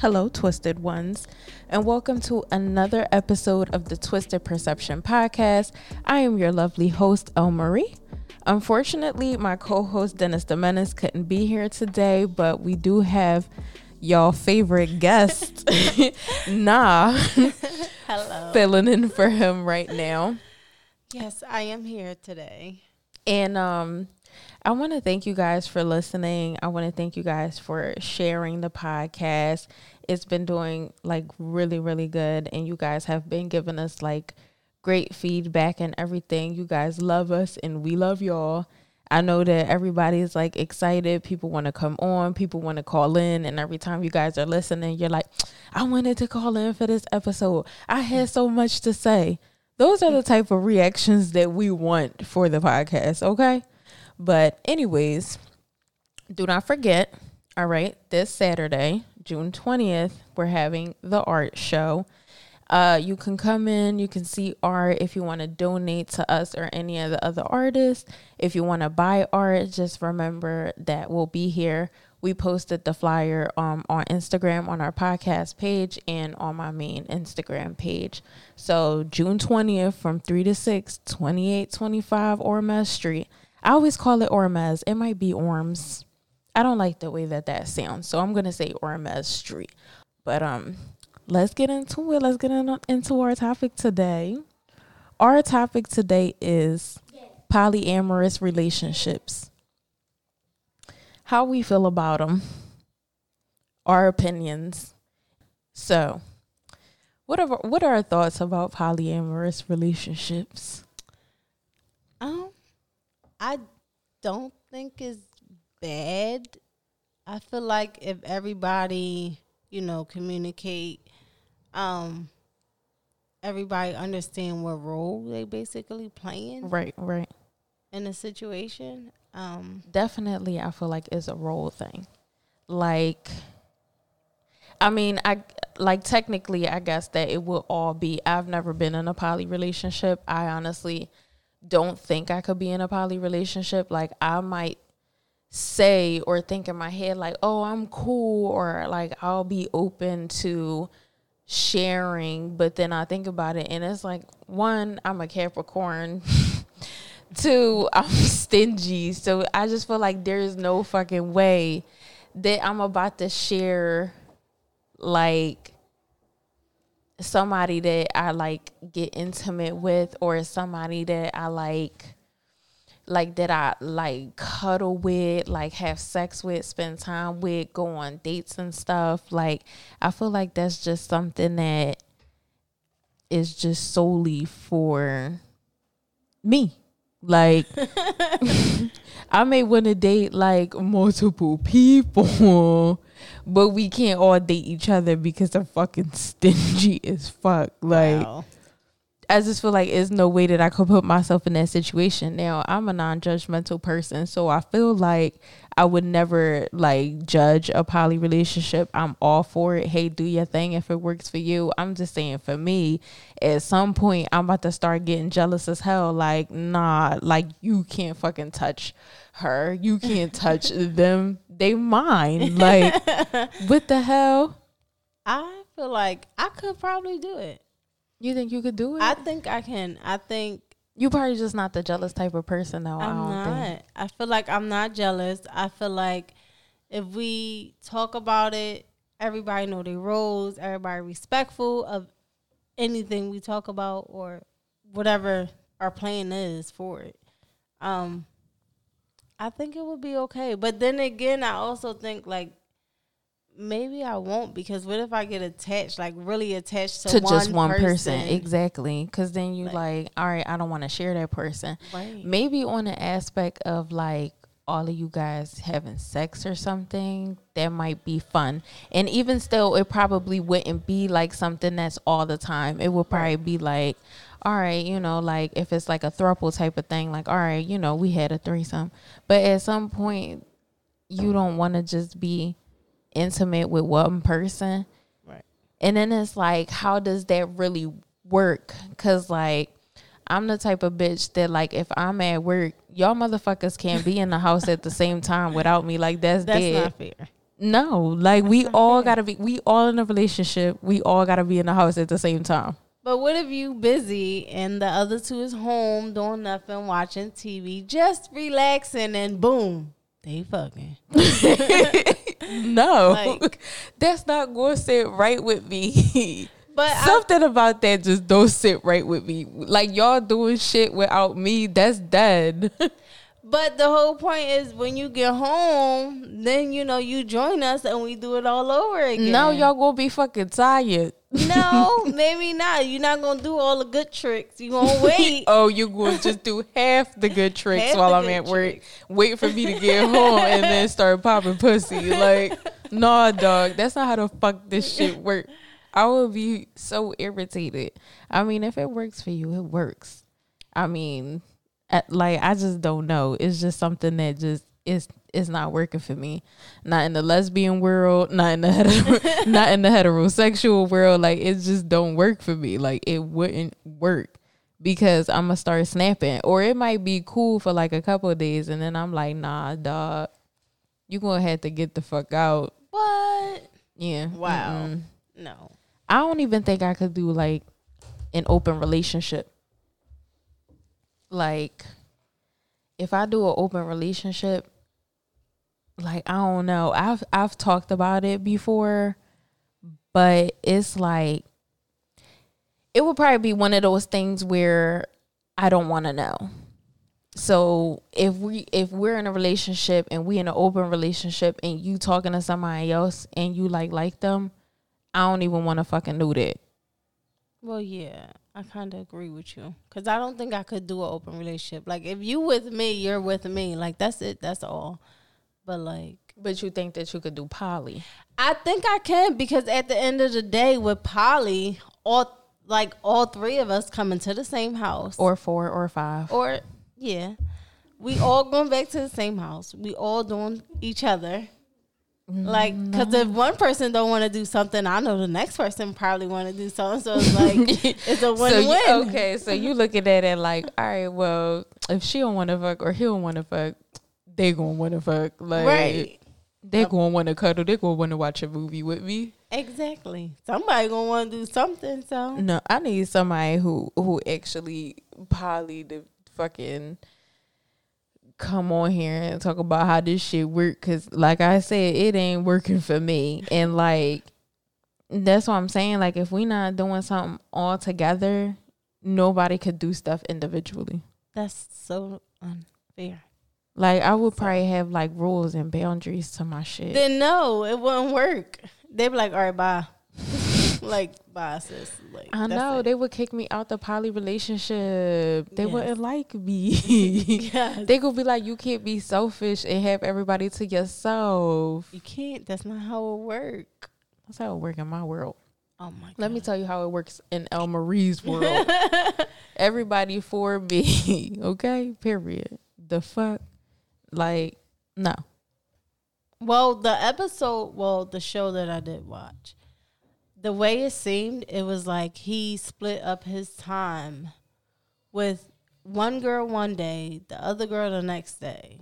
Hello, Twisted Ones, and welcome to another episode of the Twisted Perception Podcast. I am your lovely host, El Marie. Unfortunately, my co host, Dennis Menace, couldn't be here today, but we do have y'all favorite guest, Nah, Hello. filling in for him right now. Yes, I am here today. And um I want to thank you guys for listening. I want to thank you guys for sharing the podcast. It's been doing like really really good and you guys have been giving us like great feedback and everything. You guys love us and we love y'all. I know that everybody's like excited. People want to come on, people want to call in and every time you guys are listening, you're like, "I wanted to call in for this episode. I had so much to say." Those are the type of reactions that we want for the podcast, okay? But, anyways, do not forget, all right, this Saturday, June 20th, we're having the art show. Uh, you can come in, you can see art if you want to donate to us or any of the other artists. If you want to buy art, just remember that we'll be here. We posted the flyer um, on Instagram on our podcast page and on my main Instagram page. So June 20th from 3 to 6, 2825 Ormez Street. I always call it Ormez. It might be Orms. I don't like the way that that sounds. So I'm going to say Ormez Street. But um let's get into it. Let's get in, into our topic today. Our topic today is polyamorous relationships. How we feel about them, our opinions. So, what are what are our thoughts about polyamorous relationships? I don't think is bad. I feel like if everybody, you know, communicate, um, everybody understand what role they basically playing Right, right. in a situation. Um, definitely i feel like it's a role thing like i mean i like technically i guess that it will all be i've never been in a poly relationship i honestly don't think i could be in a poly relationship like i might say or think in my head like oh i'm cool or like i'll be open to sharing but then i think about it and it's like one i'm a capricorn Two, I'm stingy. So I just feel like there is no fucking way that I'm about to share like somebody that I like get intimate with or somebody that I like like that I like cuddle with, like have sex with, spend time with, go on dates and stuff. Like I feel like that's just something that is just solely for me. Like I may want to date like multiple people, but we can't all date each other because they're fucking stingy as fuck. Like wow. I just feel like there's no way that I could put myself in that situation. Now I'm a non-judgmental person, so I feel like I would never like judge a poly relationship. I'm all for it. Hey, do your thing if it works for you. I'm just saying for me, at some point I'm about to start getting jealous as hell. Like, nah, like you can't fucking touch her. You can't touch them. They mine. Like, what the hell? I feel like I could probably do it. You think you could do it? I think I can. I think you probably just not the jealous type of person though. I I'm don't not. think. I feel like I'm not jealous. I feel like if we talk about it, everybody know their roles. Everybody respectful of anything we talk about or whatever our plan is for it. Um, I think it would be okay. But then again, I also think like maybe I won't because what if I get attached, like really attached to, to one just one person, person? exactly. Because then you Like- like, all right i don't want to share that person. Right. maybe on the aspect of like all of you guys having sex or something that might be fun. And even still it probably wouldn't be like something that's all the time. It would probably be like all right you know like if it's like a throuple type of thing like all right you know we had a threesome. But at some point you don't want to just be intimate with one person Right. and then it's like, how does that really work? Cause like, I'm the type of bitch that like, if I'm at work, y'all motherfuckers can't be in the house at the same time without me. Like that's, That's dead. not fair. No, like we all gotta be. We all in a relationship. We all gotta be in the house at the same time. But what if you busy and the other two is home doing nothing, watching TV, just relaxing, and boom, they fucking. No, Like- that's not going to sit right with me. But I, Something about that just don't sit right with me. Like y'all doing shit without me, that's dead. but the whole point is when you get home, then you know you join us and we do it all over again. no, y'all gonna be fucking tired. No, maybe not. You're not gonna do all the good tricks. You gonna wait. oh, you gonna just do half the good tricks Half while I'm at work. Wait for me to get home and then start popping pussy. Like, nah, dog. That's not how the fuck this shit work. I would be so irritated. I mean, if it works for you, it works. I mean, at, like I just don't know. It's just something that just is it's not working for me. Not in the lesbian world, not in the hetero, not in the heterosexual world. Like it just don't work for me. Like it wouldn't work because I'm gonna start snapping, or it might be cool for like a couple of days, and then I'm like, nah, dog, you gonna have to get the fuck out. What? Yeah. Wow. Mm-mm. No. I don't even think I could do like an open relationship. Like, if I do an open relationship, like I don't know. I've I've talked about it before, but it's like it would probably be one of those things where I don't want to know. So if we if we're in a relationship and we in an open relationship and you talking to somebody else and you like like them, I don't even want to fucking do that. Well, yeah, I kind of agree with you because I don't think I could do an open relationship. Like, if you with me, you're with me. Like, that's it. That's all. But like, But you think that you could do poly? I think I can because at the end of the day, with poly, all like all three of us coming to the same house, Or four or five. or yeah, we all going back to the same house. We all doing each other. Like, cause if one person don't want to do something, I know the next person probably want to do something. So it's like it's a So win-win. you, okay, so you looking at it like, all right, well, if she don't want to fuck or he don't want to fuck, they gonna want to fuck. Like, right? they gonna want to cuddle. They gonna want to watch a movie with me. Exactly. Somebody gonna want to do something. So No, I need somebody who who actually poly the fucking come on here and talk about how this shit work. Cause like I said, it ain't working for me. And like that's what I'm saying. Like if we not doing something all together, nobody could do stuff individually. that's so unfair. Like I would probably have like rules and boundaries to my shit. Then no, it wouldn't work. They'd be like, "All right, bye." like, bye, sis. Like, I know it. they would kick me out the poly relationship. They Yes. wouldn't like me. Yes. they gonna be like, you can't be selfish and have everybody to yourself. You can't. That's not how it works. That's how it works in my world. Oh my god. Let me tell you how it works in El Marie's world. everybody for me, okay? Period. The fuck, like no. Well, the episode, well, the show that I did watch, the way it seemed, it was like he split up his time with one girl one day, the other girl the next day.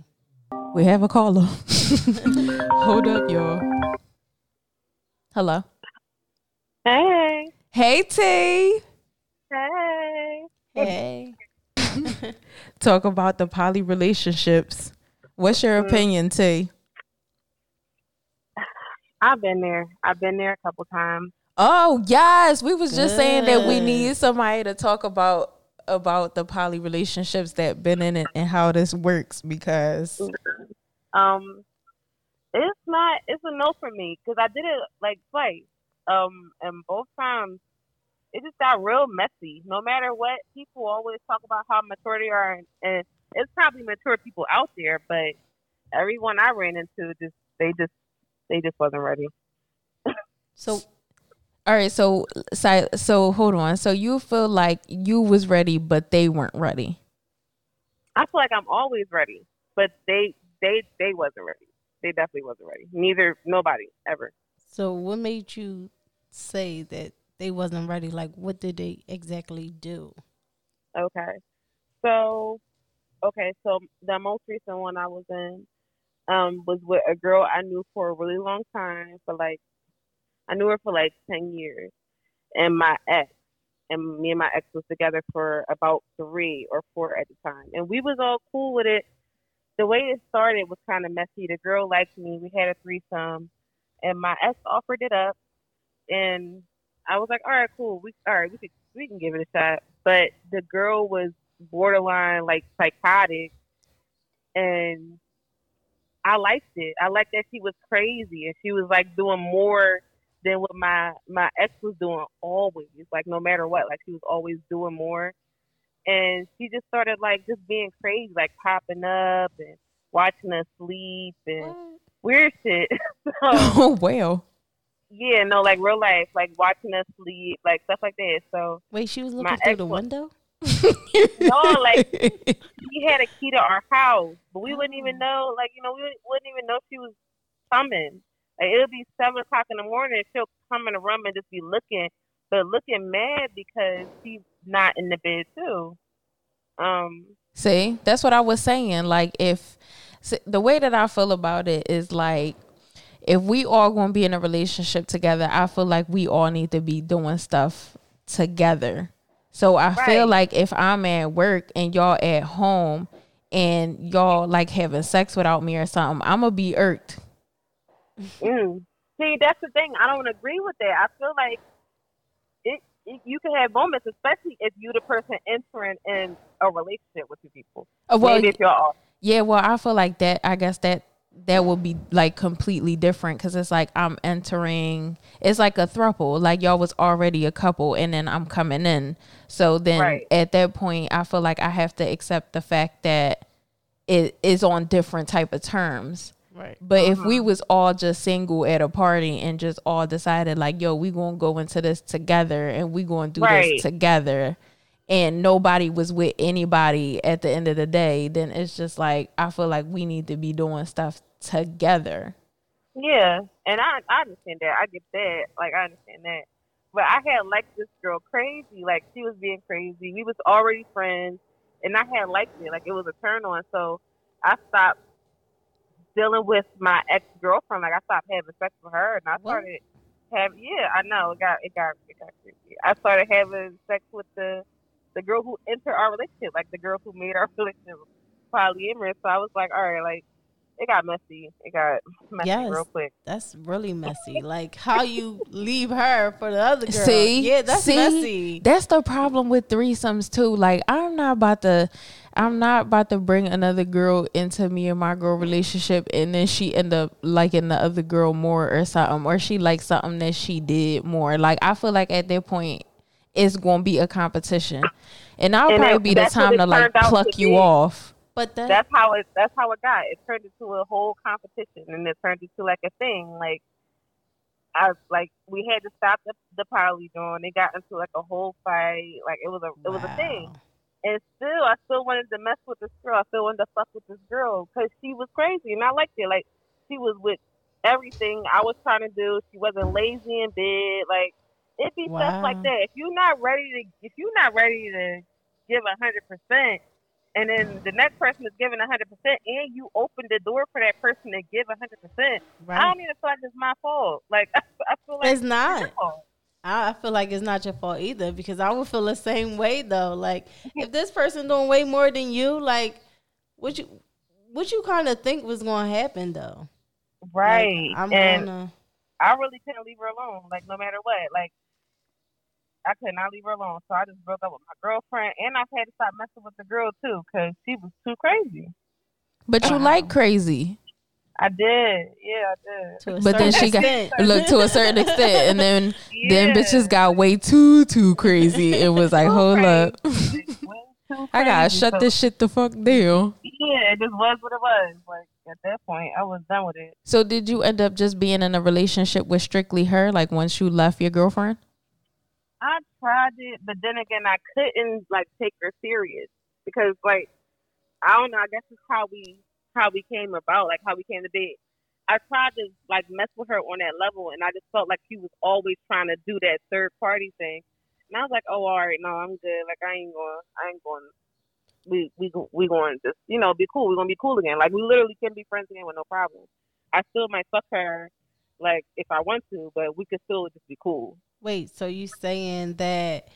We have a caller. Hold up, y'all. Hello. Hey, Hey T. hey. Hey. Talk about the poly relationships. What's your mm-hmm. opinion, T? I've been there. I've been there a couple times. Oh yes, we was just saying that we need somebody to talk about about the poly relationships that been in it and how this works because Um, it's not. It's a no for me because I did it like twice. Um, and both times it just got real messy. No matter what, people always talk about how mature they are, and, and it's probably mature people out there, but everyone I ran into just they just they just wasn't ready. So all right, so so so hold on. So you feel like you was ready, but they weren't ready. I feel like I'm always ready, but they they they wasn't ready. They definitely wasn't ready. Neither nobody ever. so what made you say that they wasn't ready? Like what did they exactly do? Okay. So, okay, so the most recent one I was in, um, was with a girl I knew for a really long time. For like, I knew her for like ten years, and my ex, and me and my ex was together for about three or four at the time, and we was all cool with it. The way it started was kind of messy. The girl liked me. We had a threesome, and my ex offered it up, and I was like, all right, cool. We all right, we could we can give it a shot. But the girl was borderline like psychotic, and I liked it. I liked that she was crazy and she was like doing more than what my my ex was doing always. Like no matter what, like she was always doing more. And she just started like just being crazy, like popping up and watching us sleep and weird shit. so, oh well. Yeah, no, like real life, like watching us sleep, like stuff like that. So wait, she was looking through the window. no, like he had a key to our house, but we wouldn't even oh. know. Like you know, we wouldn't even know she was coming. It'll be seven o'clock in the morning, she'll come in the room and just be looking, but looking mad because she's not in the bed too. Um. See, that's what I was saying. Like if see, the way that I feel about it is like if we all going to be in a relationship together, I feel like we all need to be doing stuff together. So I right. feel like if I'm at work and y'all at home and y'all like having sex without me or something, I'm gonna be irked. Mm. See, that's the thing. I don't agree with that. I feel like it, it you can have moments, especially if you're the person entering in a relationship with two people. Uh, well, Maybe if y'all. Yeah, well, I feel like that. I guess that that will be like completely different because it's like I'm entering. It's like a throuple. Like y'all was already a couple, and then I'm coming in. So then right. at that point, I feel like I have to accept the fact that it is on different type of terms. Right. But uh-huh. if we uh-huh. was all just single at a party and just all decided like, yo, we gonna go into this together and we gonna do right. this together, and nobody was with anybody at the end of the day, then it's just like I feel like we need to be doing stuff together. Yeah, and I I understand that. I get that. Like I understand that. But I had liked this girl crazy. Like she was being crazy. We was already friends, and I had liked it. Like it was a turn on. So I stopped dealing with my ex girlfriend. Like I stopped having sex with her, and I started having. Yeah, I know it got it got it got crazy. I started having sex with the the girl who entered our relationship, like the girl who made our relationship polyamorous. So I was like, all right, like it got messy. It got messy yes, real quick. That's really messy. like how you leave her for the other girl. See, yeah, that's see, messy. That's the problem with threesomes too. Like I'm not about to, I'm not about to bring another girl into me and my girl relationship, and then she end up liking the other girl more or something, or she likes something that she did more. Like I feel like at that point, it's gonna be a competition, and I'll and probably be the time to like pluck you off. But that, that's how it that's how it got. It turned into a whole competition, and it turned into like a thing. Like I like we had to stop the the poly doing. It got into like a whole fight. Like it was a it was a thing. And still, I still wanted to mess with this girl. I still wanted to fuck with this girl because she was crazy, and I liked it. Like she was with everything I was trying to do. She wasn't lazy in bed. Like it be wow. stuff like that. If you're not ready to, if you're not ready to give a hundred percent, and then the next person is giving a hundred percent, and you open the door for that person to give a hundred percent, I don't even feel like it's my fault. Like I, I feel like it's not. I feel like it's not your fault either because I would feel the same way though. Like if this person doing way more than you, like what you what you kind of think was going to happen though? Right. Like, I'm and gonna. I really couldn't leave her alone. Like no matter what. Like I could not leave her alone. So I just broke up with my girlfriend, and I've had to stop messing with the girl too because she was too crazy. But you uh, like crazy. I did, yeah, I did. But then she extent. got look to a certain extent, and then yeah. then bitches got way too too crazy. It was like, hold up, I gotta shut so, this shit the fuck down. Yeah, it just was what it was. Like at that point, I was done with it. So did you end up just being in a relationship with strictly her? Like once you left your girlfriend? I tried it, but then again, I couldn't like take her serious because like I don't know. I guess it's how we how we came about, like how we came to be. I tried to like mess with her on that level, and I just felt like she was always trying to do that third party thing. And I was like, oh, all right, no, I'm good. Like I ain't going, I ain't going. we we we going to just you know be cool. We're gonna be cool again. Like we literally can be friends again with no problem. I still might fuck her, like if I want to, but we could still just be cool. Wait, so you saying that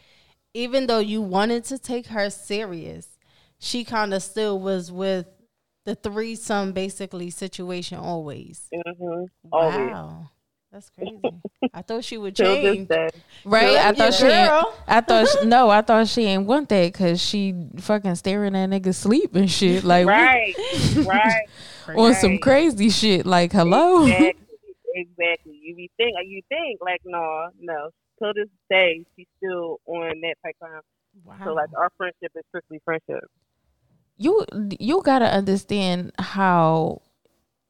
even though you wanted to take her serious, she kind of still was with the threesome basically situation always. hmm Always. Wow. That's crazy. I thought she would change. Right? I thought she girl. I thought she, no, I thought she ain't want that because she fucking staring at niggas sleep and shit. Like what- Right, right. on some crazy shit. Like hello. Exactly, exactly. You be think you think like no, no. Till this day, she's still on that type of. Wow. So like our friendship is strictly friendship. you you gotta understand how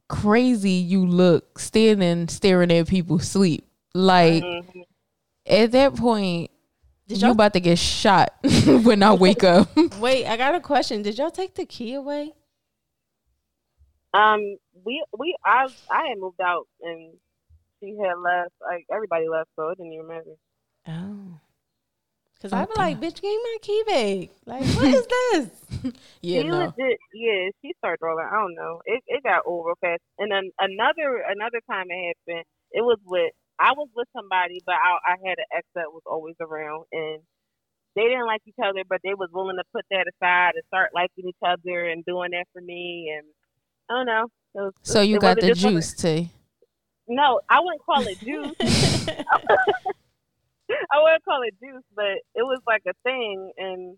crazy you look standing staring at people sleep. Like Mhm. at that point, Did you about to get shot when I wake up. wait? I got a question. Did y'all take the key away? Um, we we I I had moved out and she had left. Like everybody left, so it didn't even matter. Oh. Cause I'd be Okay. like, bitch, give me my key back. Like, what is this? yeah, she no. legit, yeah, she started rolling. I don't know. It it got old real fast. And then another another time it happened. It was with I was with somebody, but I I had an ex that was always around, and they didn't like each other, but they was willing to put that aside and start liking each other and doing that for me. And I don't know. It was- So you it got the juice too. No, I wouldn't call it juice. I wouldn't call it juice, but it was like a thing, and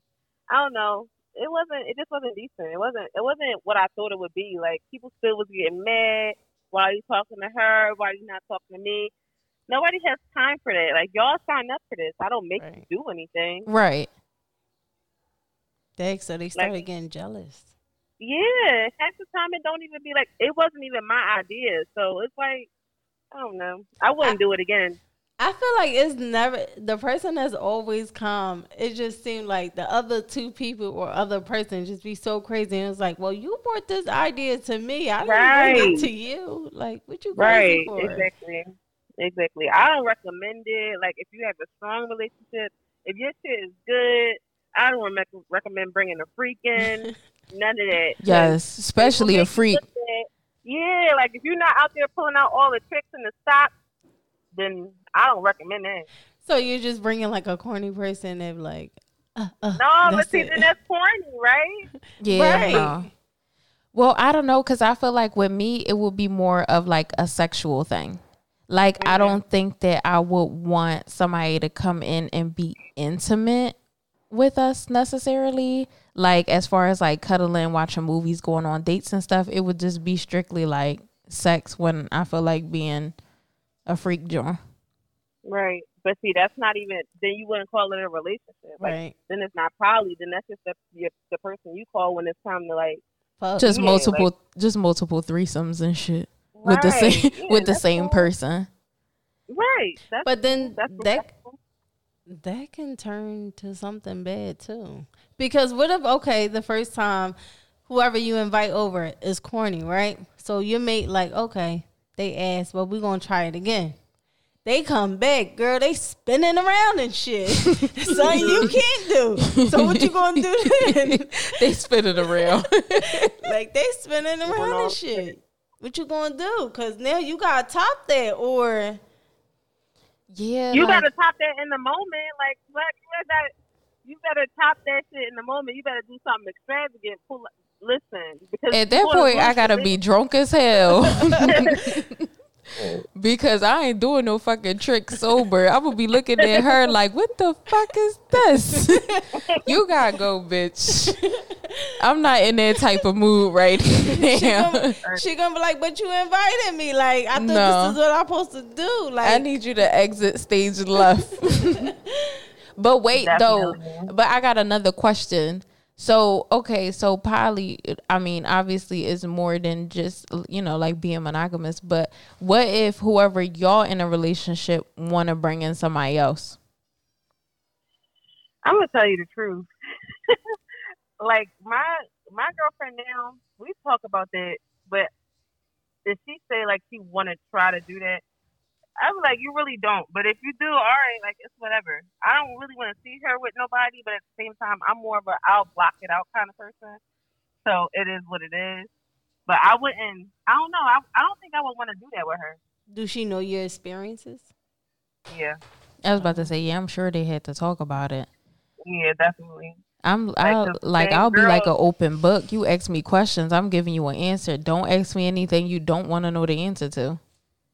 I don't know. It wasn't. It just wasn't decent. It wasn't. It wasn't what I thought it would be. Like people still was getting mad while you talking to her, while you not talking to me. Nobody has time for that. Like y'all signed up for this. I don't make Right. you do anything. Right. Dang, so they started getting jealous. Yeah, half the time it don't even be like it wasn't even my idea. So it's like I don't know. I wouldn't do it again. I feel like it's never the person that's always calm. It just seemed like the other two people or other person just be so crazy. And it's like, well, you brought this idea to me. I didn't bring it to you. Like, what you crazy Right, for? exactly. Exactly. I don't recommend it. Like, if you have a strong relationship, if your shit is good, I don't rec- recommend bringing a freak in. None of that. 'Cause Yes, especially a freak. look bad. Yeah, like if you're not out there pulling out all the tricks and the stops, then I don't recommend that. So you're just bringing like a corny person and like, uh, uh, No, but see, it. then that's corny, right? Yeah. Right. no. Well, I don't know because I feel like with me, it would be more of like a sexual thing. Like, I don't think that I would want somebody to come in and be intimate with us necessarily. Like, as far as like cuddling, watching movies, going on dates and stuff, it would just be strictly like sex when I feel like being a freak John. Right. But see, that's not even. Then you wouldn't call it a relationship. Like, right? then it's not probably. Then that's just the your, the person you call when it's time to like. Fuck. Just yeah, multiple, just multiple threesomes and shit with the same Yeah, with the same cool. person. Right. That's but then that's that respectful. That can turn to something bad too. Because what if okay, the first time whoever you invite over is corny, right? So your mate like, okay, they ask, but we gonna try it again. They come back, girl. They spinning around and shit. Something you can't do. So what you gonna do then? they spin it around. like they spinning around and shit. What you gonna do? Cause now you gotta top that, or yeah, You like- gotta top that in the moment. Like, you gotta, you gotta top that shit in the moment. You gotta do something extravagant. Pull, listen, because At that point, I gotta be drunk as hell. Oh. because I ain't doing no fucking trick sober. I would be looking at her like, what the fuck is this? you gotta go, bitch. I'm not in that type of mood right she now. gonna, she gonna be like, "But you invited me. Like I thought No. this is what I'm supposed to do. Like I need you to exit stage left. but wait though, but I got another question. So okay, so poly, I mean, obviously is more than just you know like being monogamous. But what if whoever y'all in a relationship want to bring in somebody else? I'm gonna tell you the truth. like my my girlfriend now, we talk about that, but if she say like she want to try to do that, I'm like, you really don't. But if you do, all right, like it's whatever. I don't really want to see her with nobody, but at the same time, I'm more of a I'll block it out kind of person. So it is what it is. But I wouldn't. I don't know. I I don't think I would want to do that with her. Do she know your experiences? Yeah. I was about to say, yeah, I'm sure they had to talk about it. Yeah, definitely. I'm I'll, the like I'll be like an open book. You ask me questions, I'm giving you an answer. Don't ask me anything you don't want to know the answer to.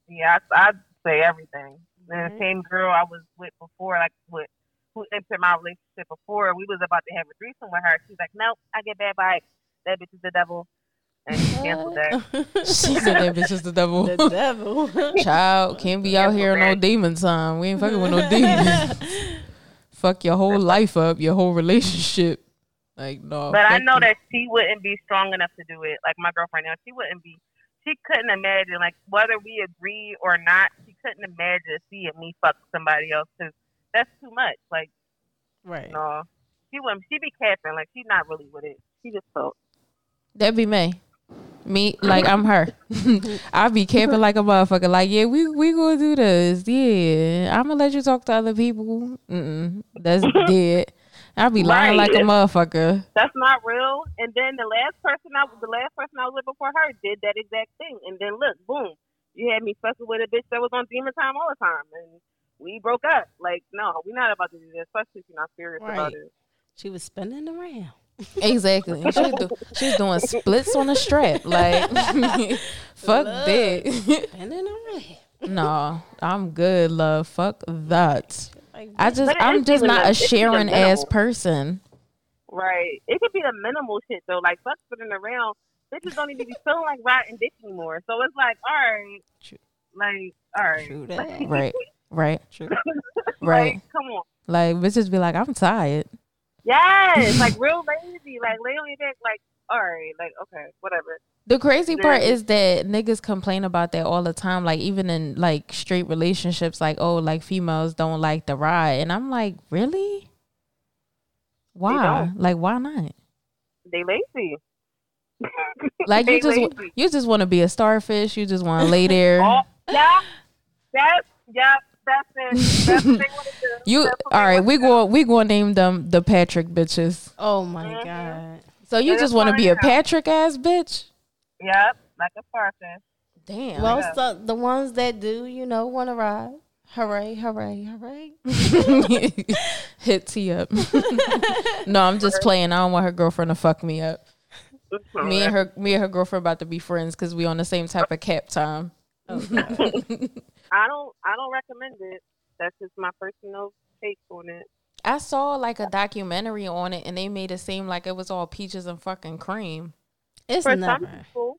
Yeah, I, I'd say everything. And Mhm. the same girl I was with before, like with who entered my relationship before, we was about to have a threesome with her. She's like, "Nope, I get bad vibes. That bitch is the devil," and she canceled that. She said that bitch is the devil. the devil. Child can't be out here on no demon time. We ain't fucking with no demons. Fuck your whole life up, your whole relationship. Like no. But I know you. that she wouldn't be strong enough to do it. Like my girlfriend now, she wouldn't be. She couldn't imagine, like whether we agree or not, she couldn't imagine seeing me fuck somebody else because that's too much. Like right. no, she wouldn't. She be capping. Like she's not really with it. She just felt. That'd be me. Me, like I'm her. I be camping like a motherfucker. Like, yeah, we we gonna do this. Yeah, I'm gonna let you talk to other people. Mm-mm, that's dead. I be lying Right. like a motherfucker. that's not real. And then the last person I was, the last person I was with before her did that exact thing. And then look, boom, you had me fucking with a bitch that was on demon time all the time, and we broke up. Like, no, we're not about to do this, especially if you're not serious about Right. it. She was spinning around. Exactly. She's, do, she's doing splits on a strap. Like, fuck Love. that. Spinning around. no, I'm good, love. Fuck that. Like, I just, I'm just not a- a it's even sharing ass person. Right. It could be the minimal shit though. Like fuck spinning around. Bitches don't even be feeling like riding dick anymore. So it's like, all right, True. like, all right, True that. Right, right, True. right. Like, come on. Like, bitches be like, I'm tired. Yes, like real lazy. Like lay on your back. Like, all right, like okay, whatever. The crazy part is that niggas complain about that all the time. Like even in like straight relationships, like oh, like females don't like the ride, and I'm like, really? Why? Like why not? They lazy. Like you just lazy. you just want to be a starfish. You just want to lay there. Oh, yeah, that's yeah, that's it. That's what they want to do. You That's what all they right? wanna We do. going we going to name them the Patrick bitches. Oh my Mhm. god. So you Yeah, just want to be a. Patrick ass bitch? Yep, like a starfish. Damn. Well, Yeah. so the ones that do, you know, want to ride. Hooray! Hooray! Hooray! Hit T up. no, I'm just playing. I don't want her girlfriend to fuck me up. Me and her, me and her girlfriend about to be friends because we on the same type of cap time. Oh, I don't, I don't recommend it. That's just my personal take on it. I saw like a documentary on it, and they made it seem like it was all peaches and fucking cream. It's for never. some people,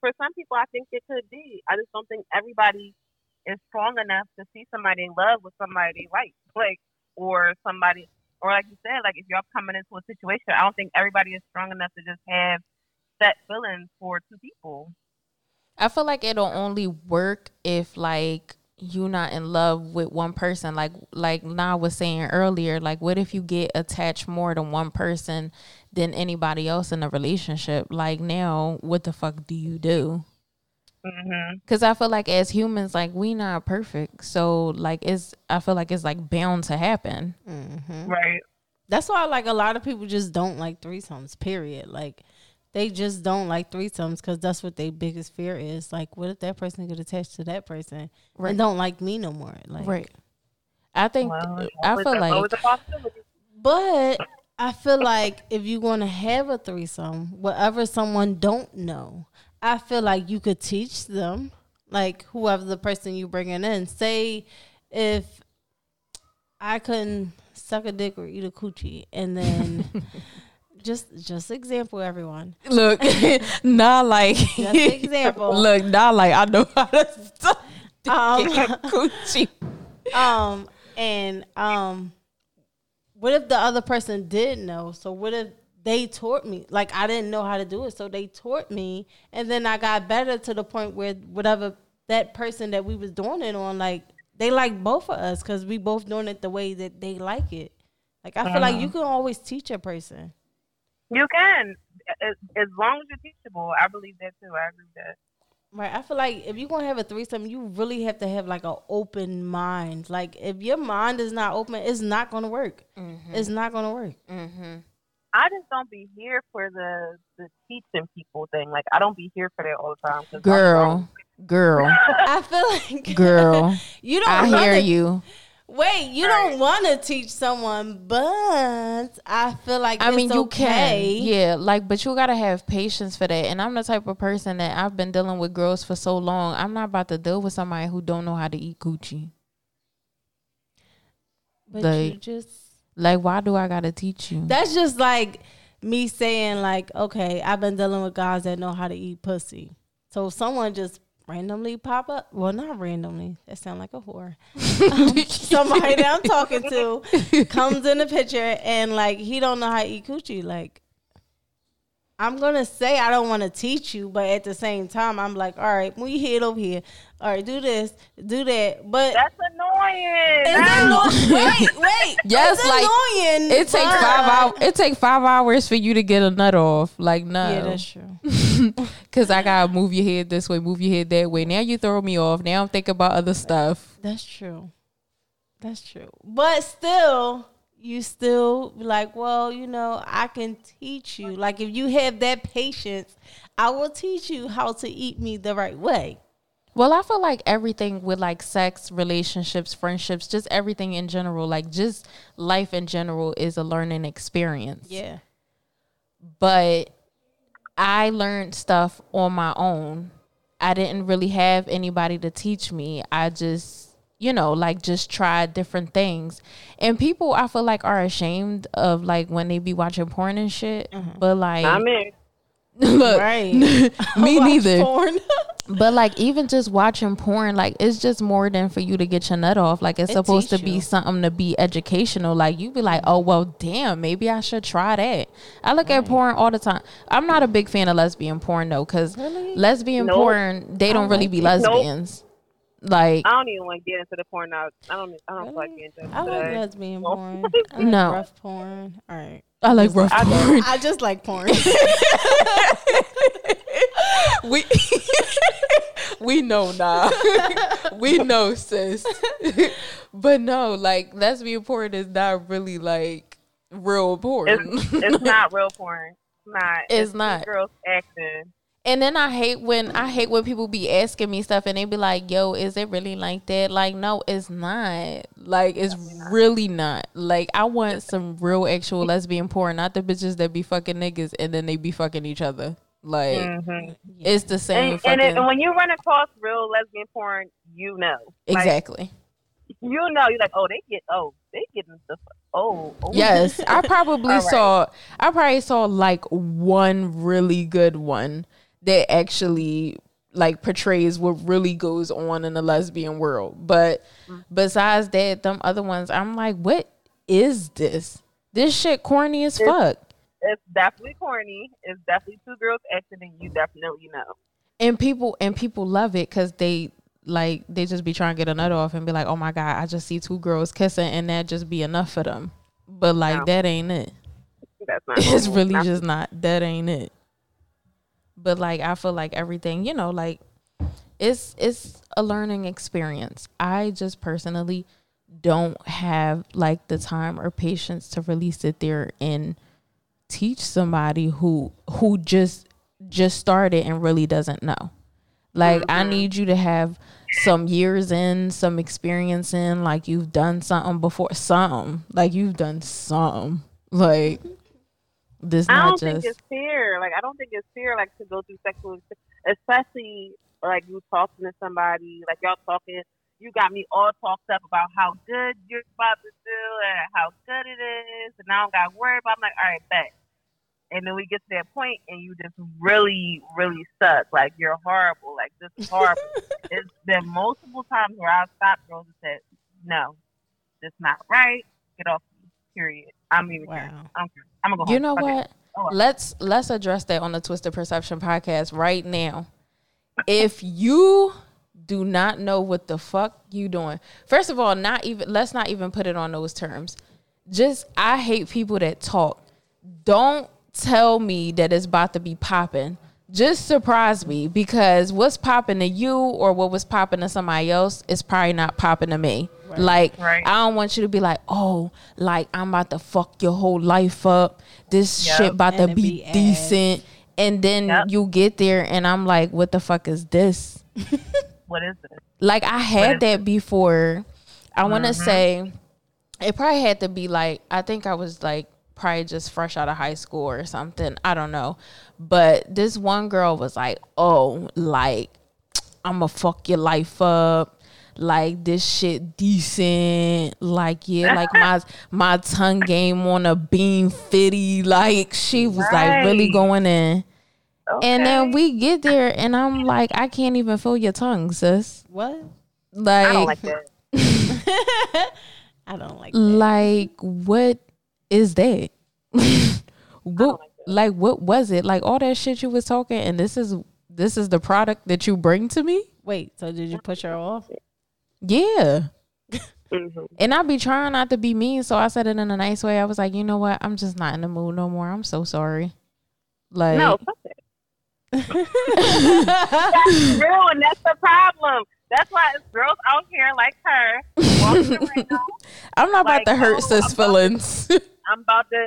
for some people, I think it could be. I just don't think everybody is strong enough to see somebody in love with somebody they like, like, or somebody, or like you said, like if you're coming into a situation, I don't think everybody is strong enough to just have set feelings for two people. I feel like it'll only work if like you're not in love with one person. Like like Na was saying earlier, like what if you get attached more to one person than anybody else in a relationship? Like now, what the fuck do you do? hmm Cause I feel like as humans, like we not perfect, so like it's I feel like it's like bound to happen. hmm Right. That's why, like, a lot of people just don't like threesomes. Period. Like, they just don't like threesomes because that's what their biggest fear is. Like, what if that person get attached to that person Right. and don't like me no more? Like, Right. I think Well, I feel that's like always a possibility. But I feel like if you're going to have a threesome, whatever someone don't know, I feel like you could teach them, like whoever the person you bringing in. Say if I couldn't suck a dick or eat a coochie, and then just just example, everyone. look, not like Just example. look, not like I know how to stop Um, coochie. um and um what if the other person didn't know so what if they taught me like i didn't know how to do it so they taught me and then i got better to the point where whatever that person that we was doing it on like they like both of us because we both doing it the way that they like it like i feel like you can always teach a person You can, as, as long as you're teachable. I believe that too. I agree with that. Right. I feel like if you're gonna have a threesome, you really have to have like an open mind. Like if your mind is not open, it's not gonna work. Mm-hmm. It's not gonna work. Mm-hmm. I just don't be here for the the teaching people thing. Like I don't be here for that all the time. 'cause I'm Girl, girl, I feel like girl. you don't. I wanna, hear you. Wait, you Right. don't want to teach someone, but I feel like I mean, you okay. can, yeah, like, but you gotta have patience for that. And I'm the type of person that I've been dealing with girls for so long. I'm not about to deal with somebody who don't know how to eat coochie. But Like- you just Like, why do I gotta teach you? that's just like me saying like, okay, I've been dealing with guys that know how to eat pussy. So if someone just randomly pop up, well, not randomly. That sound like a whore. Um, somebody that I'm talking to comes in the picture and like he don't know how to eat coochie. Like I'm gonna say I don't want to teach you, but at the same time, I'm like, all right, move your head over here. All right, do this, do that. But That's annoying. it's annoying. Wait, wait. Yes, it's like, annoying. it takes but- five hours. It take five hours for you to get a nut off. Like, no. Yeah, that's true. Cause I gotta move your head this way, move your head that way. Now you throw me off. Now I'm thinking about other stuff. That's true. That's true. But still, you still be like, well, you know, I can teach you. Like if you have that patience, I will teach you how to eat me the right way. Well, I feel like everything with like sex, relationships, friendships, just everything in general, like just life in general is a learning experience. Yeah. But I learned stuff on my own. I didn't really have anybody to teach me. I just, you know, like just try different things. And people I feel like are ashamed of like when they be watching porn and shit. Mm-hmm. But like I'm in. look, Right. me neither. porn. But like even just watching porn, like it's just more than for you to get your nut off. Like it's It supposed to be you. something to be educational. Like you be like, oh well, damn, maybe I should try that. I look at porn all the time. I'm not a big fan of lesbian porn though, because Really? lesbian Nope. porn they don't really like be it. Nope. Lesbians. Like I don't even want to get into the porn now. I don't. I don't like Really? getting into I like that. lesbian Well, oh porn. I like No. rough porn. All right. I like rough I don't- porn. I just like porn. we we know nah. we know sis. but no, like lesbian porn is not really like real porn. It's, it's not real porn. It's not. It's two not. Girls acting. And then I hate when I hate when people be asking me stuff and they be like, "Yo, is it really like that?" Like, no, it's not. Like, it's really not. Like, I want some real actual lesbian porn, not the bitches that be fucking niggas and then they be fucking each other. Like, Mhm. it's the same And, fucking and, it, and when you run across real lesbian porn, you know. Like, exactly. you know. You're like, oh, they get. Oh, they getting the. Oh. oh. Yes, I probably All right. saw. I probably saw like one really good one that actually like portrays what really goes on in the lesbian world. But besides that, them other ones, I'm like, what is this? This shit corny as It's- fuck. It's definitely corny. It's definitely two girls acting, and you definitely know. And people and people love it because they like they just be trying to get a nut off and be like, oh my god, I just see two girls kissing and that just be enough for them. But like No. that ain't it. That's not. it's really Not- just not that ain't it but like i feel like everything you know like it's it's a learning experience. I just personally don't have like the time or patience to really sit there and teach somebody who who just just started and really doesn't know. Like i mm-hmm. need you to have some years in some experience in like you've done something before some like you've done something like this I don't just think it's fair. Like I don't think it's fair, like to go through sexual, especially like you talking to somebody, like y'all talking. You got me all talked up about how good you're about to do and how good it is, and I don't got to worry about. I'm like, all right, bet. And then we get to that point, and you just really, really suck. Like you're horrible. Like this is horrible. it's been multiple times where I've stopped girls and said, "No, this not right. Get off me." Period. I'm even. care. Wow. I care. I'm gonna go. you home. know it. what Oh, well. let's let's address that on the twisted perception podcast right now if you do not know what the fuck you doing first of all not even let's not even put it on those terms just i hate people that talk don't tell me that it's about to be popping just surprise me because what's popping to you or what was popping to somebody else is probably not popping to me. Like Right. I don't want you to be like, oh, like I'm about to fuck your whole life up. This Yep. shit about to And it be, be decent. And then Yep. you get there and I'm like, what the fuck is this? What is it? Like I had is that before. I want to Mm-hmm. say it probably had to be like I think I was like probably just fresh out of high school or something. I don't know. But this one girl was like, "Oh, like I'm gonna fuck your life up." Like this shit decent, like yeah, like my my tongue game on a beam fitty, like she was like really going in. And then we get there, and I'm like, I can't even feel your tongue, sis. What? Like, I don't like that. I don't like that. like what is that? what, like like what was it? Like all that shit you was talking, and this is this is the product that you bring to me? Wait, so did you push her off? Yeah. Mhm. And I be trying not to be mean, so I said it in a nice way. I was like, you know what? I'm just not in the mood no more. I'm so sorry. Like, No. That's real, and that's the problem. That's why it's girls out here like her walking around. I'm not about like, to hurt oh, sis I'm about to- feelings. I'm about to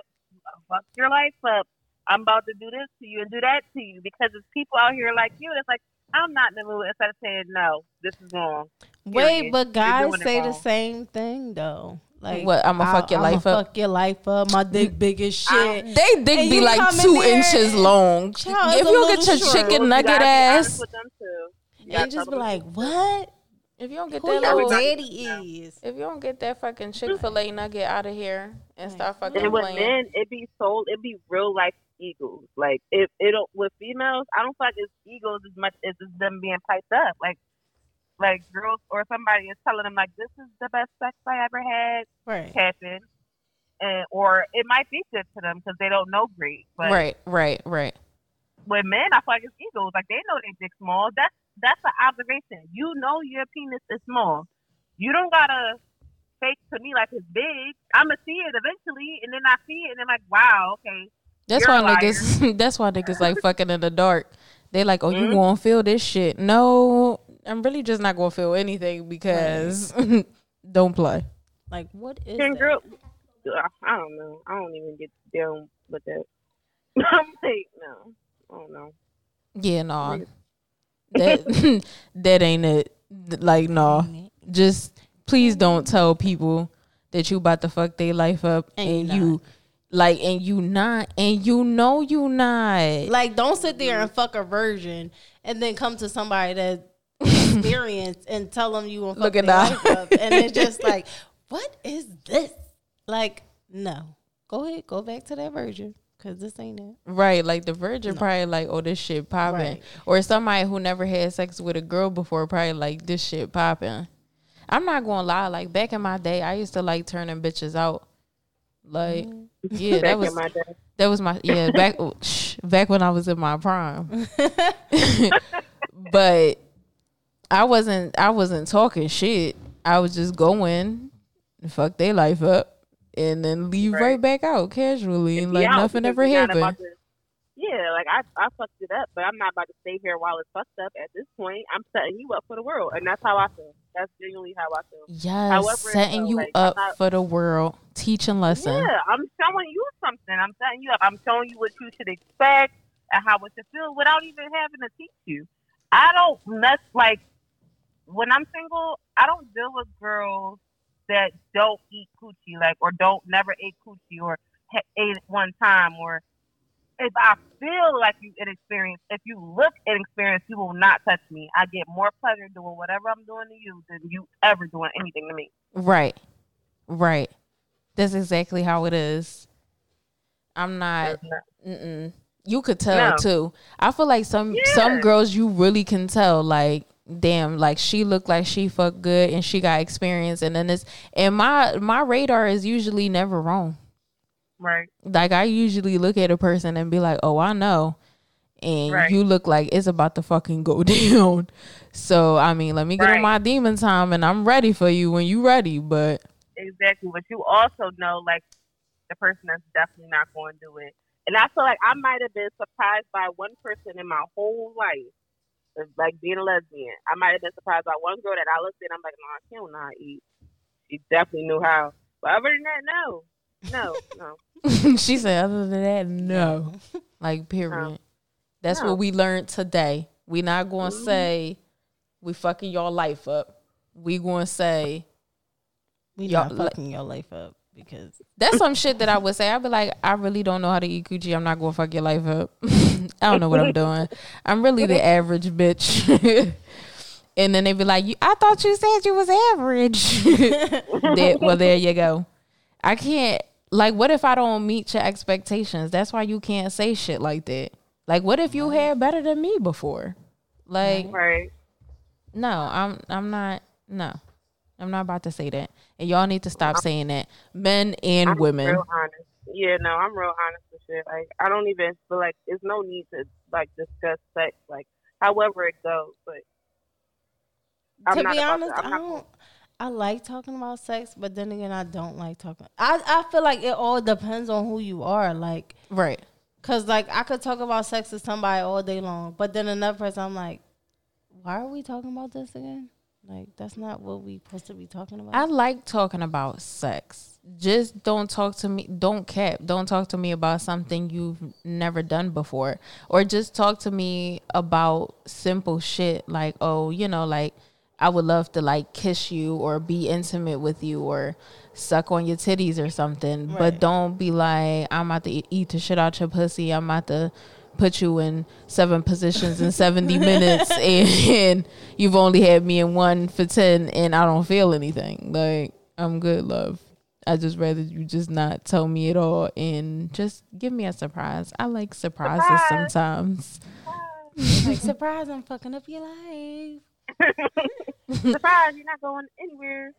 fuck your life up. I'm about to do this to you and do that to you because it's people out here like you. That's like I'm not in the mood. Instead of saying no, this is wrong. Wait, Period. but guys say the same thing though. Like What, I'ma fuck your I'ma life up? Fuck your life up. My dick big as shit. they dick And be like come in two inches long. Child, if it's a you get your short. chicken nugget gotta be honest ass, with them. You and just be like, the what? if you don't get Who that little, daddy is? if you don't get that fucking Chick Fil A nugget out of here and start fucking And with playing, men, it be sold. It'd be real life egos. Like if it don't with females, I don't feel like it's egos as much as it's them being piped up. Like like girls or somebody is telling them like this is the best sex I ever had. Right. Happen. And, or it might be good to them because they don't know great. But right, right, right. with men, I feel like it's egos. Like they know they dick small. That's that's an observation. You know your penis is small. You don't gotta fake to me like it's big. I'ma see it eventually, and then I see it, and I'm like, wow, okay. That's why niggas. That's why niggas like fucking in the dark. They like, oh, you Mhm. gonna feel this shit? No, I'm really just not gonna feel anything because don't play. Like what is Can girl? I don't know. I don't even get down with that. I'm like, no, I don't know. Yeah, no, that that ain't it. Like, no, just please don't mm-hmm. tell people that you about to fuck their life up And and, you you. Like and you not and you know you not. Like, don't sit there and fuck a virgin and then come to somebody that experienced and tell them you gonna fuck their life up, and it's just like, what is this? Like, no, go ahead, go back to that virgin because this ain't it. Right, like the virgin probably like, oh, this shit popping, Right. or somebody who never had sex with a girl before probably like this shit popping. I'm not gonna lie, like back in my day, I used to like turning bitches out. Like, mm-hmm. yeah, Back that in was my day. that was my yeah back oh, shh, back when I was in my prime. but I wasn't I wasn't talking shit. I was just going, fuck their life up, and then leave right, Right. back out casually, and like nothing ever you're not about happened. to- yeah, like I, I fucked it up, but I'm not about to stay here while it's fucked up. At this point, I'm setting you up for the world, and that's how I feel. That's genuinely how I feel. Yes, However, setting so, you like, up not- for the world, teaching lesson. Yeah, I'm showing you something. I'm setting you up. I'm showing you what you should expect and how it should feel without even having to teach you. I don't mess like when I'm single. I don't deal with girls that don't eat coochie, like or don't never eat coochie or ha- ate it one time or. If I feel like you inexperienced, if you look inexperienced, you will not touch me. I get more pleasure doing whatever I'm doing to you than you ever doing anything to me. Right, right. That's exactly how it is. I'm not. Mm-mm. You could tell No. too. I feel like some some girls you really can tell. Like, damn, like she looked like she fucked good and she got experience, and then it's and my my radar is usually never wrong. Right. Like I usually look at a person and be like, oh, I know. And Right. you look like it's about to fucking go down. So I mean, let me get on my demon time, and I'm ready for you when you ready. But Exactly. But you also know, like, the person that's definitely not going to do it. And I feel like I might have been surprised by one person in my whole life, like being a lesbian. I might have been surprised by one girl that I looked at. I'm like, no, she don't know how to eat. She definitely knew how. But other than that, no, no, no. she said, other than that, no. Like, period. No. That's No. what we learned today. We not going to Mhm. say we fucking your life up. We going to say We Y'all- not fucking your life up because that's some shit that I would say. I'd be like, I really don't know how to eat coochie. I'm not going to fuck your life up. I don't know what I'm doing. I'm really the average bitch. and then they'd be like, I thought you said you was average. There- well, there you go. I can't. Like, what if I don't meet your expectations? That's why you can't say shit like that. Like, what if you had better than me before? Like, Right. no, I'm I'm not. No, I'm not about to say that. And y'all need to stop saying that, men and I'm women. real honest. Yeah, no, I'm real honest with shit. Like, I don't even feel like there's no need to like discuss sex, like however it goes. But I'm to not be honest, to, I'm I not don't. I like talking about sex, but then again, I don't like talking. I I feel like it all depends on who you are. Like, Right. cause like I could talk about sex with somebody all day long, but then another person, I'm like, why are we talking about this again? Like, that's not what we supposed to be talking about. I like talking about sex. Just don't talk to me. Don't cap. Don't talk to me about something you've never done before, or just talk to me about simple shit like, oh, you know, like I would love to like kiss you or be intimate with you or suck on your titties or something. But don't be like, I'm about to eat- eat the shit out your pussy. I'm about to put you in seven positions in 70 minutes and you've only had me in one for 10 and I don't feel anything. Like, I'm good, love. I just rather you just not tell me at all and just give me a surprise. I like surprises Surprise. sometimes. like, surprise, I'm fucking up your life. surprise, you're not going anywhere.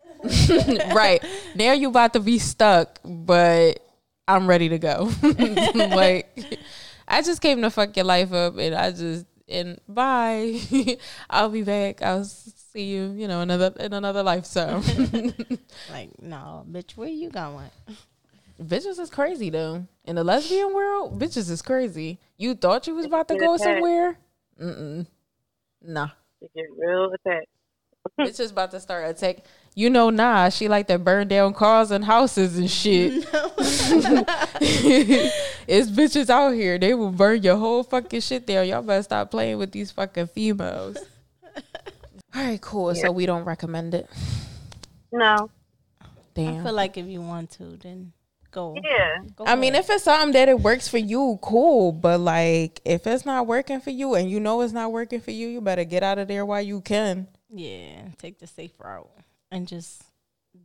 right. Now you about to be stuck, but I'm ready to go. like I just came to fuck your life up and I just and bye. I'll be back. I'll see you, you know, another in another lifetime. Like, no, bitch, where you going? bitches is crazy though. In the lesbian world, bitches is crazy. You thought you was about to go somewhere? Mm-mm. Nah. You get real attacked. Bitches about to start attack. You know, nah, she like to burn down cars and houses and shit. it's bitches out here. They will burn your whole fucking shit down. Y'all better stop playing with these fucking females. All right, cool. So we don't recommend it. No. Damn. I feel like if you want to, then go. Yeah. go I for mean, it. if it's something that it works for you, cool. But like, if it's not working for you and you know it's not working for you, you better get out of there while you can. yeah, take the safe route and just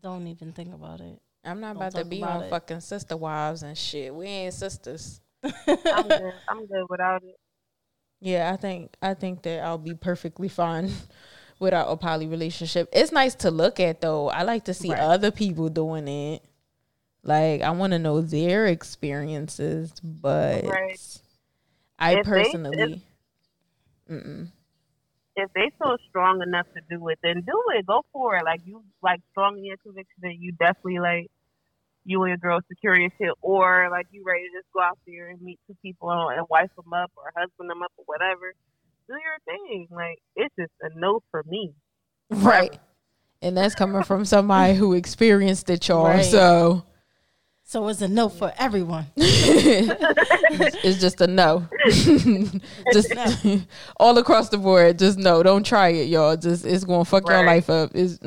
don't even think about it. I'm not Don't about to talk be about on it. fucking sister wives and shit. We ain't sisters. I'm good. I'm good without it. Yeah, I think I think that I'll be perfectly fine without a poly relationship. It's nice to look at though. I like to see Right. other people doing it. Like I want to know their experiences, but Right. I If they- personally, mm-mm. If they feel strong enough to do it, then do it. Go for it. Like you, like strong in your conviction that you definitely like you and your girl secure your shit, or like you ready to just go out there and meet two people and wife them up or husband them up or whatever. Do your thing. Like it's just a no for me. right. And that's coming from somebody who experienced it, y'all. Right. So So it's a no for everyone. it's just a no. just all across the board. Just no. Don't try it, y'all. Just it's gonna fuck your life up. Is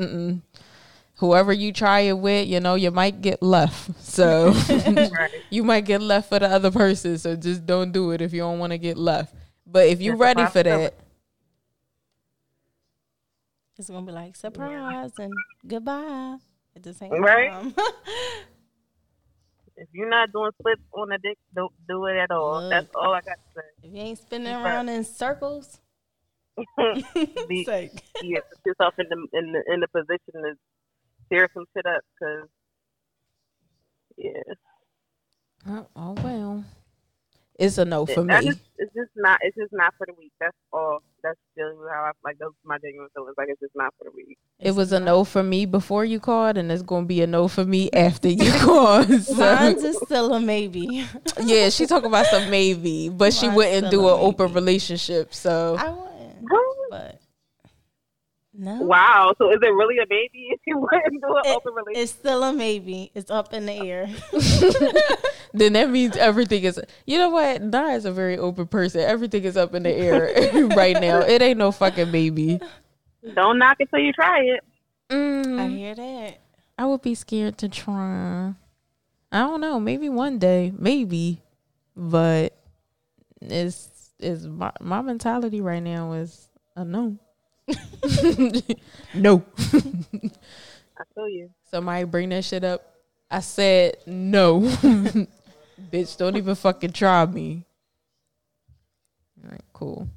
whoever you try it with, you know, you might get left. So Right. you might get left for the other person. So just don't do it if you don't want to get left. But if you're ready for that, It's gonna be like surprise and goodbye at the same Right. time. If you're not doing flips on the dick, don't do it at all. Look. That's all I got to say. if you ain't spinning around in circles. Be, like, yeah, put yourself in the in the in the position to tear some shit up, cause yeah, oh, oh well. It's a no for me. just, it's just not. It's just not for the weak. That's all. That's just how I like. Those my genuine feelings. Like it's just not for the weak. It was a no for me before you called, and it's gonna be a no for me after you called. So, Mine's is still a maybe. yeah, she talking about some maybe, but she Mine's wouldn't do a an open relationship. So I wouldn't, but no. Wow. So is it really a baby if you wouldn't do an It- open relationship? It's still a maybe. It's up in the air. then that means everything is. You know what? Nah is a very open person. Everything is up in the air right now. It ain't no fucking baby. Don't knock it till you try it. Mm, I hear that. I would be scared to try. I don't know. Maybe one day, maybe, but it's is my my mentality right now is a no. no. I feel you. Somebody bring that shit up. I said no. Bitch, don't even fucking try me. All right, cool.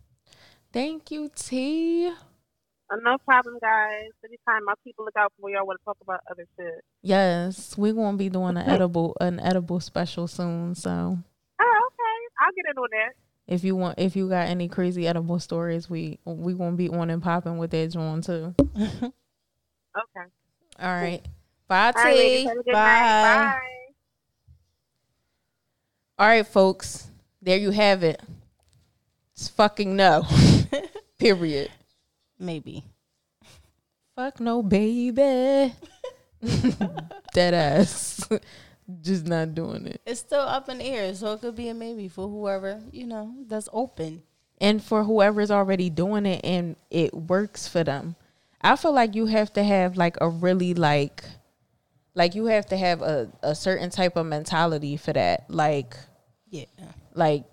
Thank you, T. Uh, no problem, guys. Anytime, my people look out for y'all want to talk about other shit. Yes, we're gonna be doing an edible an edible special soon. So Oh, okay. I'll get in on that. If you want if you got any crazy edible stories, we we gonna be on and popping with that joint too. Okay. All right. Bye, All right, ladies. T. Have a Bye. Bye. All right, folks. There you have it. It's fucking no. Period. Maybe. Fuck no, baby. Dead ass. Just not doing it. It's still up in the air, so it could be a maybe for whoever, you know, that's open. And for whoever's already doing it and it works for them. I feel like you have to have like a really like like you have to have a, a certain type of mentality for that. Like Yeah. like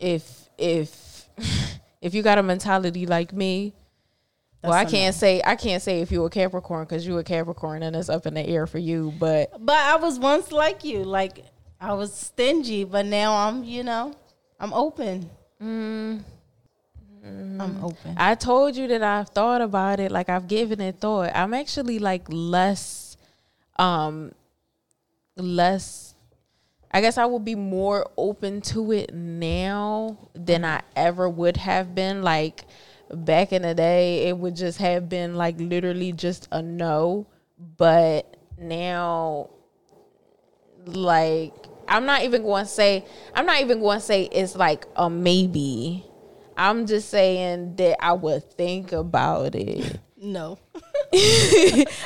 if if if you got a mentality like me well i can't say i can't say if you're a capricorn because you're a capricorn and it's up in the air for you but But I was once like you. Like I was stingy, but now I'm, you know, I'm open. Mm. I'm open. i told you that i've thought about it like i've given it thought i'm actually like less um less i guess i will be more open to it now than i ever would have been like back in the day it would just have been like literally just a no. But now like i'm not even going to say i'm not even going to say it's like a maybe. I'm just saying that i would think about it No.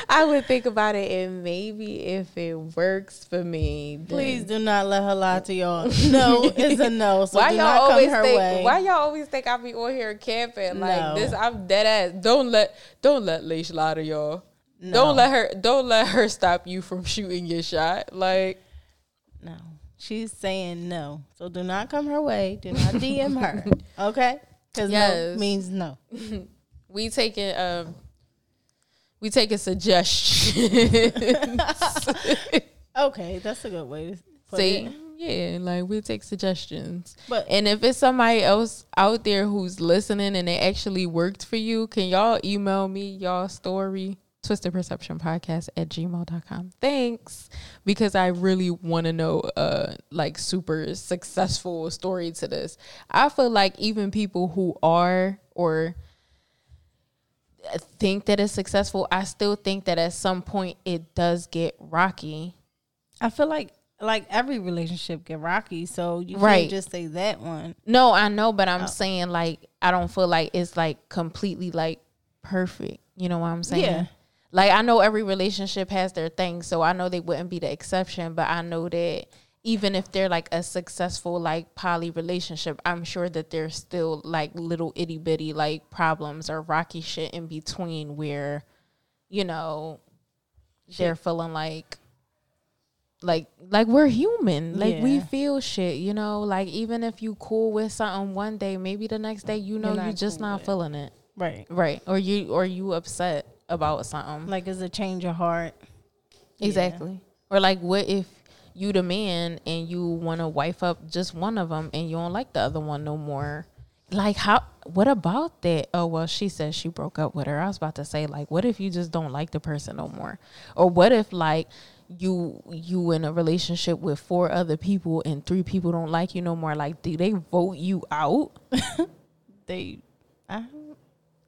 I would think about it and maybe if it works for me. Please do not let her lie to y'all. No is a no. So why do y'all not come always her think? way. Why y'all always think I be on here camping like No. this? I'm dead ass. Don't let don't let Leish lie to y'all. No. Don't let her don't let her stop you from shooting your shot. Like No. She's saying no. So do not come her way. Do not DM her. Okay? Because Yes. no means no. we taking um we taking suggestions. Okay, that's a good way to put See, it. yeah, like we take suggestions. But And if it's somebody else out there who's listening and it actually worked for you, can y'all email me y'all story? Twisted Perception Podcast at gmail.com. Thanks. Because I really want to know uh like super successful story to this. I feel like even people who are or think that it's successful, I still think that at some point it does get rocky. I feel like like every relationship get rocky, so you Right. can't just say that one. No, I know, but Oh. I'm saying like I don't feel like it's like completely like perfect. You know what I'm saying? Yeah. Like I know every relationship has their thing, so I know they wouldn't be the exception, but I know that even if they're like a successful like poly relationship, I'm sure that there's still like little itty bitty like problems or rocky shit in between where, you know, they're feeling like like like we're human. Like we feel shit you know? Like even if you cool with something one day maybe the next day you know You're you not just cool not with feeling it. Right. right. Or you or you upset about something. Like it's a change of heart. Yeah. exactly or like what if you the man and you want to wife up just one of them and you don't like the other one no more. Like how what about that? Oh well she says she broke up with her. I was about to say like what if you just don't like the person no more? Or what if like you you in a relationship with four other people and three people don't like you no more? Like do they vote you out? They, I,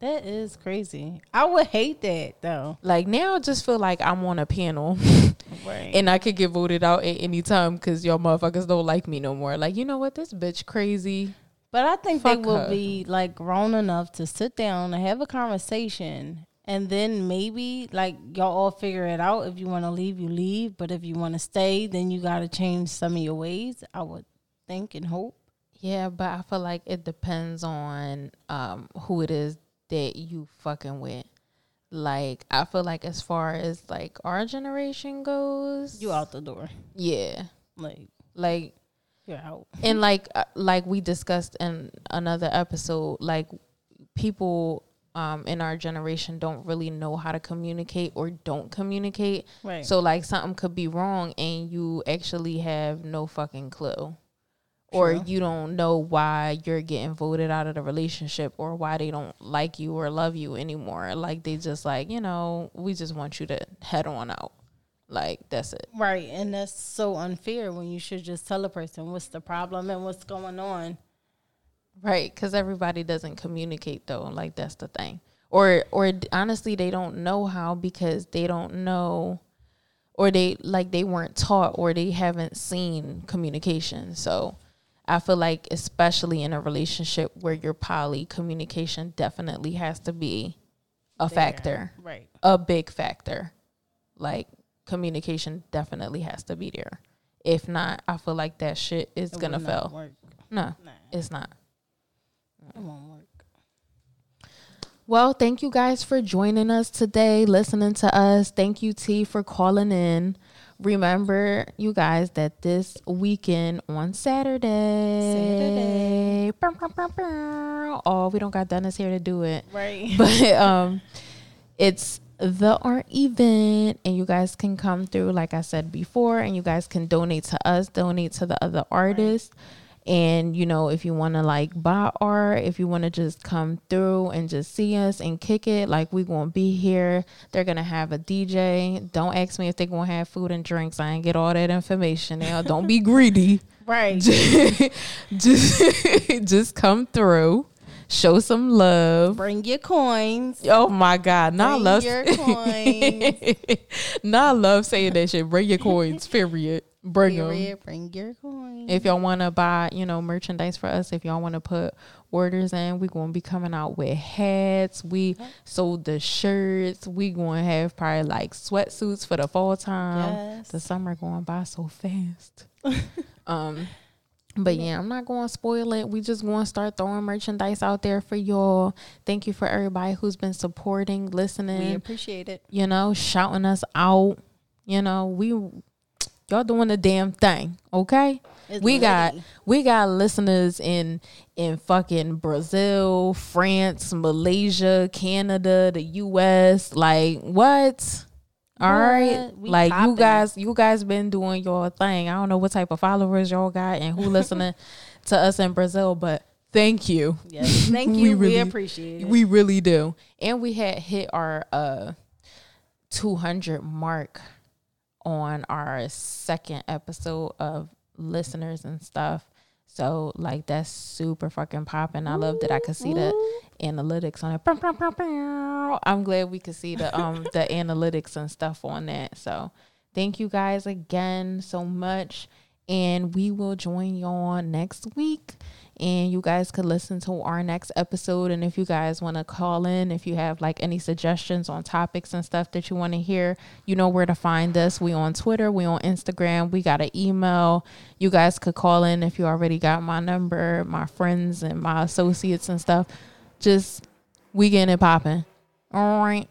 that is crazy. I would hate that though. like now i just feel like i'm on a panel Right. and i could get voted out at any time because y'all motherfuckers don't like me no more like you know what this bitch crazy But I think they Fuck will her. be like grown enough to sit down and have a conversation. And then maybe like y'all all figure it out. If you want to leave, you leave. But if you want to stay, then you got to change some of your ways. I would think and hope. Yeah, but I feel like it depends on um who it is that you fucking with. Like I feel like as far as like our generation goes, You out the door. Yeah. Like Like you're out. and like uh, like we discussed in another episode, like people um in our generation don't really know how to communicate or don't communicate. Right. So like something could be wrong and you actually have no fucking clue. Or True. you don't know why you're getting voted out of the relationship or why they don't like you or love you anymore. Like they just like, you know, we just want you to head on out. Like that's it. Right. And that's so unfair when you should just tell a person what's the problem and what's going on. Right, cuz everybody doesn't communicate though. Like that's the thing. Or or honestly they don't know how because they don't know or they like they weren't taught or they haven't seen communication. So I feel like especially in a relationship where you're poly, communication definitely has to be a There. factor, Right. a big factor. Like communication definitely has to be there. If not, I feel like that shit is It gonna fail. Work. No, Nah, it's not. it won't work. Well, thank you guys for joining us today, listening to us. Thank you, T, for calling in. Remember, you guys, that this weekend on Saturday, Saturday. oh, we don't got Dennis here to do it, Right. but um, it's the art event, and you guys can come through, like I said before, and you guys can donate to us, donate to the other artists. And you know, if you want to like buy art, if you want to just come through and just see us and kick it, like we gonna be here. They're gonna have a DJ. Don't ask me if they're gonna have food and drinks. I ain't get all that information now. Don't be greedy. right. just just come through, show some love. Bring your coins. Oh my God! Now I Bring love your coins. now I love saying that shit. Bring your coins. Period. Bring them. Period. Bring your coins. If y'all want to buy, you know, merchandise for us, if y'all want to put orders in, we going to be coming out with hats. We sold the shirts. We going to have probably like sweatsuits for the fall time. Yes. The summer going by so fast. um, but yeah, I'm not going to spoil it. We just going to start throwing merchandise out there for y'all. Thank you for everybody who's been supporting, listening we appreciate it. you know, shouting us out. You know, we y'all doing the damn thing, okay? It's we got we got listeners in in fucking Brazil, France, Malaysia, Canada, the US. Like what? All right, What? Like you guys, you guys been doing your thing. I don't know what type of followers y'all got and who listening to us in Brazil, but thank you. Yes. Thank you. We, really- appreciate it. We really do. And we had hit our uh 200 mark on our second episode of listeners and stuff. So like that's super fucking popping. I love that I could see the analytics on it. I'm glad we could see the um the analytics and stuff on that. So thank you guys again so much. And we will join y'all next week. And you guys could listen to our next episode. And if you guys want to call in, if you have like any suggestions on topics and stuff that you want to hear, you know where to find us. We on Twitter, we on Instagram, we got an email. You guys could call in if you already got my number, my friends and my associates and stuff. Just we getting it popping. All right.